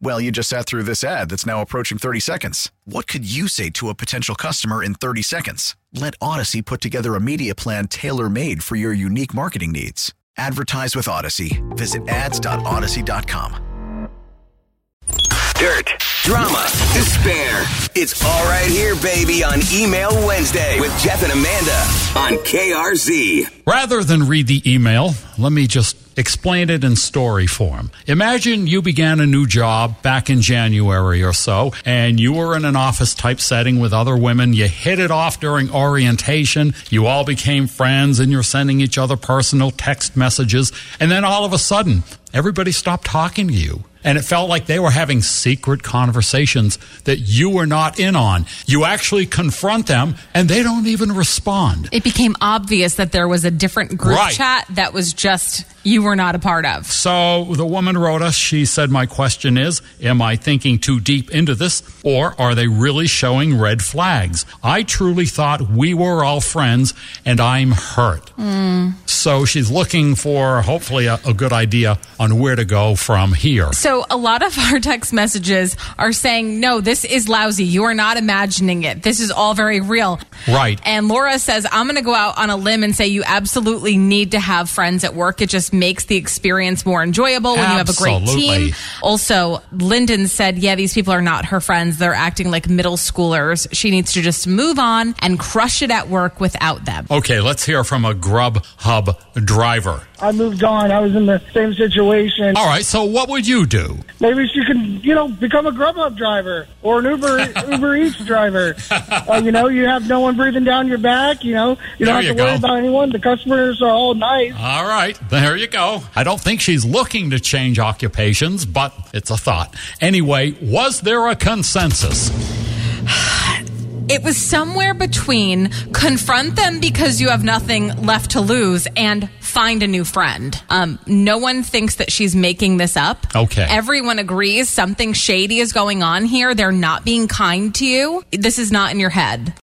Well, you just sat through this ad that's now approaching 30 seconds. What could you say to a potential customer in 30 seconds? Let Audacy put together a media plan tailor made for your unique marketing needs. Advertise with Audacy. Visit ads.audacy.com. Dirt, drama, despair. It's all right here, baby, on Email Wednesday with Jeff and Amanda on KRZ. Rather than read the email, let me just explain it in story form. Imagine you began a new job back in January or so, and you were in an office type setting with other women. You hit it off during orientation. You all became friends, and you're sending each other personal text messages. And then all of a sudden, everybody stopped talking to you. And it felt like they were having secret conversations that you were not in on. You actually confront them and they don't even respond. It became obvious that there was a different group Right. chat that was just you were not a part of. So the woman wrote us, she said, My question is, am I thinking too deep into this, or are they really showing red flags? I truly thought we were all friends, and I'm hurt. Hmm. So she's looking for hopefully a, a good idea on where to go from here. So a lot of our text messages are saying, no, this is lousy. You are not imagining it. This is all very real. Right. And Laura says, I'm going to go out on a limb and say you absolutely need to have friends at work. It just makes the experience more enjoyable when you have a great team. Also, Lyndon said, yeah, these people are not her friends. They're acting like middle schoolers. She needs to just move on and crush it at work without them. Okay, let's hear from a Grub Hub driver. I moved on. I was in the same situation. All right, so what would you do? Maybe she can, you know, become a Grubhub driver or an Uber Uber Eats driver. Uh, you know, you have no one breathing down your back. You know, you There don't have you to worry about anyone. The customers are all nice. All right, there you go. I don't think she's looking to change occupations, but it's a thought. Anyway, was there a consensus? It was somewhere between confront them because you have nothing left to lose and find a new friend. Um, no one thinks that she's making this up. Okay. Everyone agrees something shady is going on here. They're not being kind to you. This is not in your head.